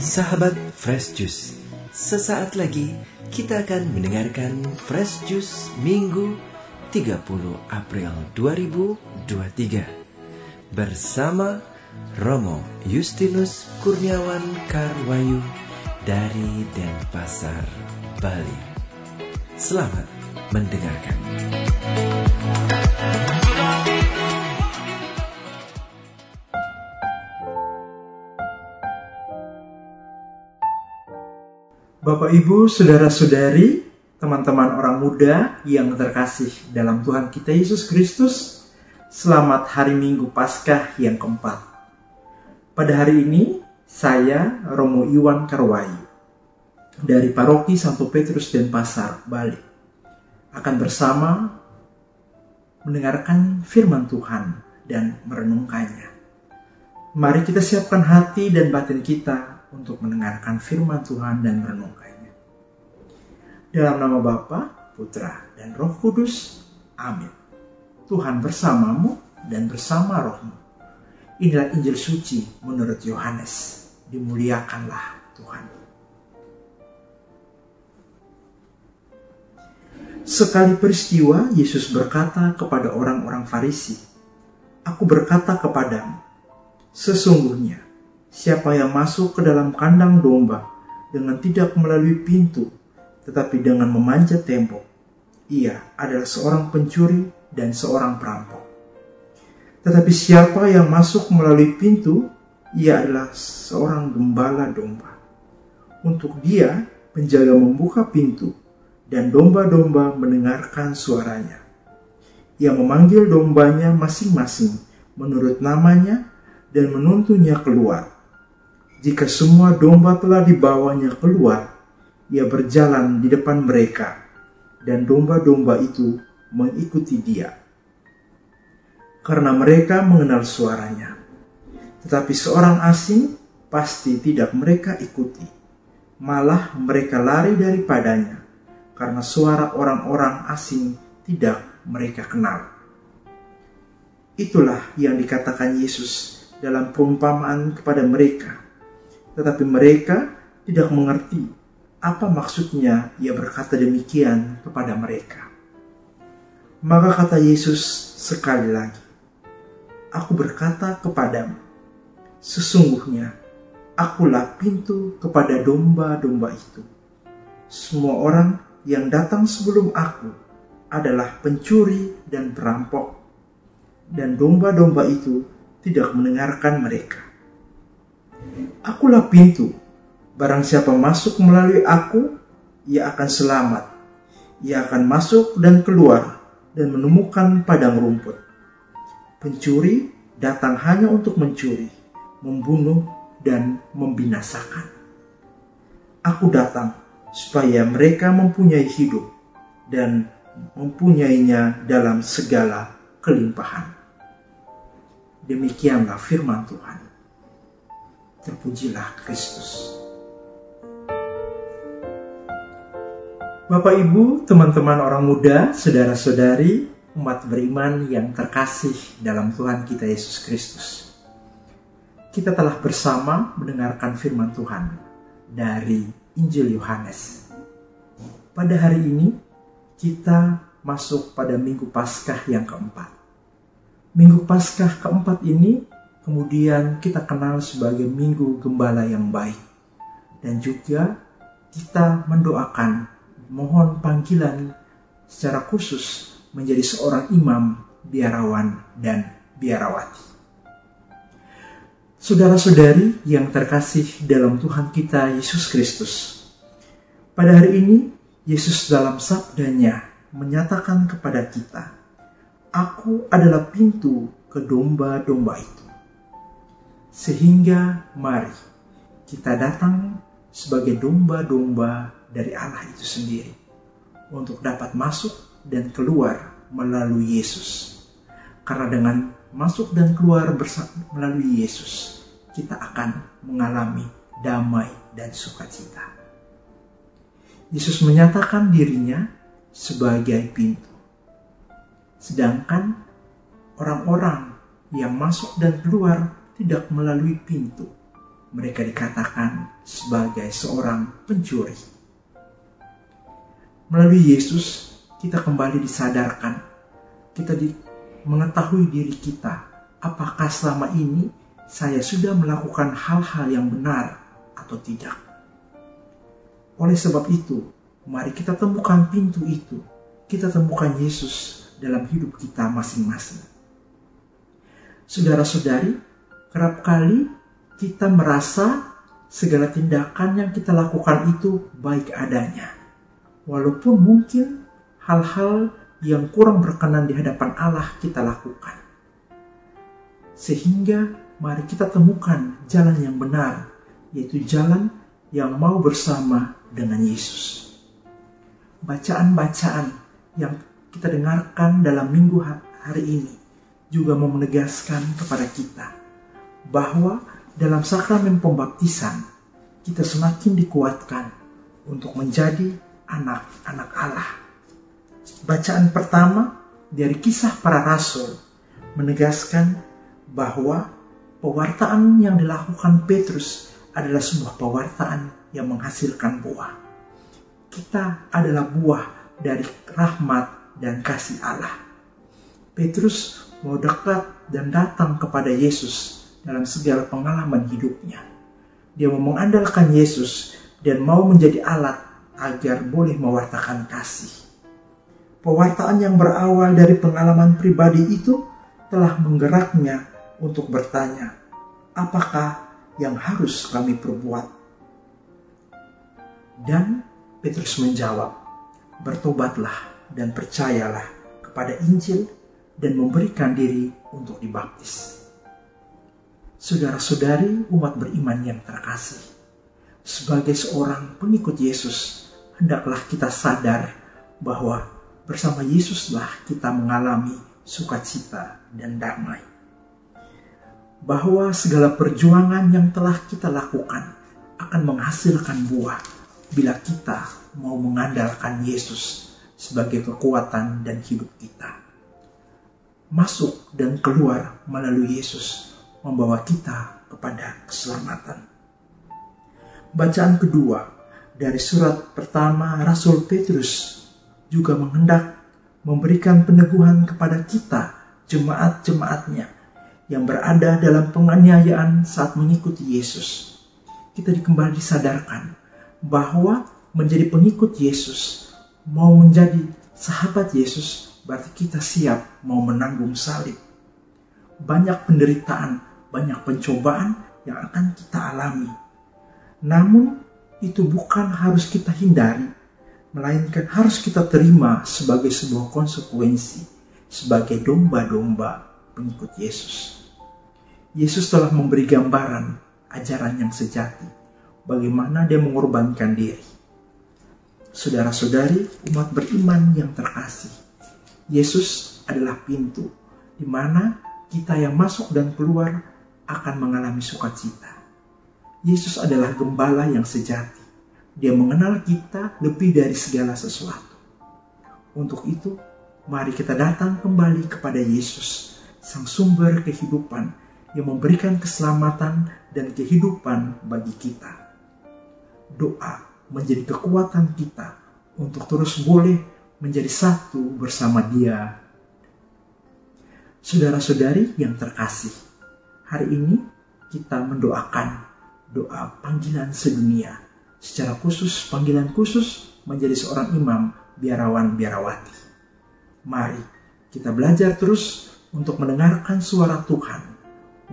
Sahabat Fresh Juice, sesaat lagi kita akan mendengarkan Fresh Juice Minggu 30 April 2023 bersama Romo Justinus Kurniawan Karwayu dari Denpasar, Bali. Selamat mendengarkan. Bapak Ibu, saudara-saudari, teman-teman orang muda yang terkasih dalam Tuhan kita Yesus Kristus, selamat hari Minggu Paskah yang keempat. Pada hari ini, saya Romo Iwan Karwayu dari Paroki Santo Petrus Denpasar, Bali akan bersama mendengarkan firman Tuhan dan merenungkannya. Mari kita siapkan hati dan batin kita untuk mendengarkan firman Tuhan dan merenungkannya. Dalam nama Bapa, Putra, dan Roh Kudus. Amin. Tuhan bersamamu dan bersama rohmu. Inilah Injil suci menurut Yohanes. Dimuliakanlah Tuhan. Sekali peristiwa, Yesus berkata kepada orang-orang Farisi, Aku berkata kepadamu, sesungguhnya siapa yang masuk ke dalam kandang domba dengan tidak melalui pintu, tetapi dengan memanjat tembok, ia adalah seorang pencuri dan seorang perampok. Tetapi siapa yang masuk melalui pintu, ia adalah seorang gembala domba. Untuk dia, penjaga membuka pintu, dan domba-domba mendengarkan suaranya. Ia memanggil dombanya masing-masing menurut namanya dan menuntunnya keluar. Jika semua domba telah dibawanya keluar, ia berjalan di depan mereka, dan domba-domba itu mengikuti dia. Karena mereka mengenal suaranya. Tetapi seorang asing pasti tidak mereka ikuti. Malah mereka lari daripadanya, karena suara orang-orang asing tidak mereka kenal. Itulah yang dikatakan Yesus dalam perumpamaan kepada mereka tetapi mereka tidak mengerti apa maksudnya ia berkata demikian kepada mereka. Maka kata Yesus sekali lagi, Aku berkata kepadamu, sesungguhnya akulah pintu kepada domba-domba itu. Semua orang yang datang sebelum aku adalah pencuri dan perampok, dan domba-domba itu tidak mendengarkan mereka. Akulah pintu. Barang siapa masuk melalui aku, ia akan selamat. Ia akan masuk dan keluar dan menemukan padang rumput. Pencuri datang hanya untuk mencuri, membunuh, dan membinasakan. Aku datang supaya mereka mempunyai hidup dan mempunyainya dalam segala kelimpahan. Demikianlah firman Tuhan. Terpujilah Kristus. Bapak Ibu, teman-teman orang muda, saudara-saudari, umat beriman yang terkasih dalam Tuhan kita Yesus Kristus. Kita telah bersama mendengarkan firman Tuhan dari Injil Yohanes. Pada hari ini, kita masuk pada Minggu Paskah yang keempat. Minggu Paskah keempat ini kemudian kita kenal sebagai Minggu Gembala yang baik. Dan juga kita mendoakan mohon panggilan secara khusus menjadi seorang imam, biarawan, dan biarawati. Saudara-saudari yang terkasih dalam Tuhan kita Yesus Kristus. Pada hari ini, Yesus dalam sabdanya menyatakan kepada kita, Aku adalah pintu ke domba-domba itu. Sehingga mari kita datang sebagai domba-domba dari Allah itu sendiri untuk dapat masuk dan keluar melalui Yesus. Karena dengan masuk dan keluar melalui Yesus, kita akan mengalami damai dan sukacita. Yesus menyatakan dirinya sebagai pintu. Sedangkan orang-orang yang masuk dan keluar tidak melalui pintu. Mereka dikatakan sebagai seorang pencuri. Melalui Yesus, kita kembali disadarkan. Kita di, mengetahui diri kita. Apakah selama ini saya sudah melakukan hal-hal yang benar atau tidak? Oleh sebab itu, mari kita temukan pintu itu. Kita temukan Yesus dalam hidup kita masing-masing. Saudara-saudari, kerap kali kita merasa segala tindakan yang kita lakukan itu baik adanya. Walaupun mungkin hal-hal yang kurang berkenan di hadapan Allah kita lakukan. Sehingga mari kita temukan jalan yang benar, yaitu jalan yang mau bersama dengan Yesus. Bacaan-bacaan yang kita dengarkan dalam minggu hari ini juga mau menegaskan kepada kita bahwa dalam sakramen pembaptisan kita semakin dikuatkan untuk menjadi anak-anak Allah. Bacaan pertama dari kisah para rasul menegaskan bahwa pewartaan yang dilakukan Petrus adalah sebuah pewartaan yang menghasilkan buah. Kita adalah buah dari rahmat dan kasih Allah. Petrus mau dekat dan datang kepada Yesus dalam segala pengalaman hidupnya. Dia mau mengandalkan Yesus dan mau menjadi alat agar boleh mewartakan kasih. Pewartaan yang berawal dari pengalaman pribadi itu telah menggeraknya untuk bertanya, apakah yang harus kami perbuat? Dan Petrus menjawab, bertobatlah dan percayalah kepada Injil dan memberikan diri untuk dibaptis. Saudara-saudari umat beriman yang terkasih, sebagai seorang pengikut Yesus, hendaklah kita sadar bahwa bersama Yesuslah kita mengalami sukacita dan damai. Bahwa segala perjuangan yang telah kita lakukan akan menghasilkan buah bila kita mau mengandalkan Yesus sebagai kekuatan dan hidup kita. Masuk dan keluar melalui Yesus membawa kita kepada keselamatan. Bacaan kedua dari surat pertama Rasul Petrus juga menghendak memberikan peneguhan kepada kita jemaat-jemaatnya yang berada dalam penganiayaan saat mengikuti Yesus. Kita kembali disadarkan bahwa menjadi pengikut Yesus mau menjadi sahabat Yesus, berarti kita siap mau menanggung salib. Banyak penderitaan, banyak pencobaan yang akan kita alami. Namun, itu bukan harus kita hindari, melainkan harus kita terima sebagai sebuah konsekuensi, sebagai domba-domba pengikut Yesus. Yesus telah memberi gambaran ajaran yang sejati, bagaimana dia mengorbankan diri Saudara-saudari umat beriman yang terkasih, Yesus adalah pintu di mana kita yang masuk dan keluar akan mengalami sukacita. Yesus adalah gembala yang sejati. Dia mengenal kita lebih dari segala sesuatu. Untuk itu, mari kita datang kembali kepada Yesus, sang sumber kehidupan yang memberikan keselamatan dan kehidupan bagi kita. Doa menjadi kekuatan kita untuk terus boleh menjadi satu bersama Dia. Saudara-saudari yang terkasih, hari ini kita mendoakan doa panggilan sedunia. Secara khusus, panggilan khusus menjadi seorang imam biarawan biarawati. Mari kita belajar terus untuk mendengarkan suara Tuhan,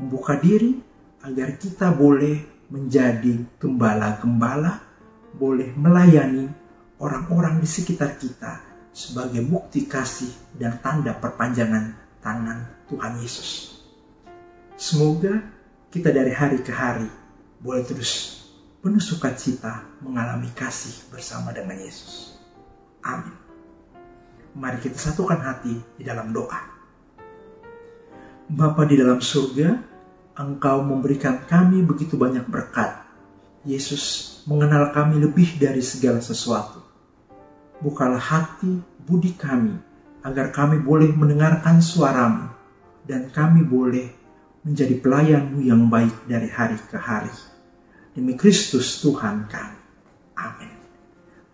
membuka diri agar kita boleh menjadi gembala-gembala boleh melayani orang-orang di sekitar kita sebagai bukti kasih dan tanda perpanjangan tangan Tuhan Yesus. Semoga kita dari hari ke hari boleh terus penuh sukacita mengalami kasih bersama dengan Yesus. Amin. Mari kita satukan hati di dalam doa. Bapa di dalam surga, Engkau memberikan kami begitu banyak berkat. Yesus mengenal kami lebih dari segala sesuatu. Bukalah hati budi kami, agar kami boleh mendengarkan suaramu, dan kami boleh menjadi pelayanmu yang baik dari hari ke hari. Demi Kristus Tuhan kami. Amin.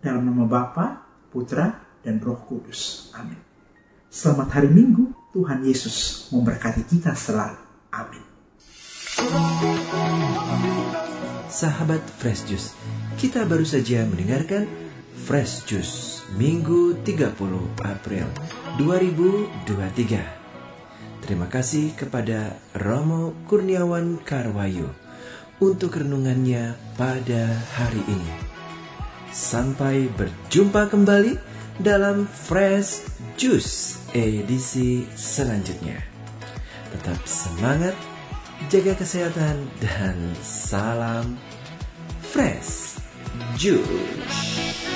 Dalam nama Bapa, Putra, dan Roh Kudus. Amin. Selamat hari Minggu. Tuhan Yesus memberkati kita selalu. Amin. Sahabat Fresh Juice, kita baru saja mendengarkan Fresh Juice Minggu 30 April 2023. Terima kasih kepada Romo Kurniawan Karwayu untuk renungannya pada hari ini. Sampai berjumpa kembali dalam Fresh Juice edisi selanjutnya. Tetap semangat, jaga kesehatan, dan salam Fresh Juice.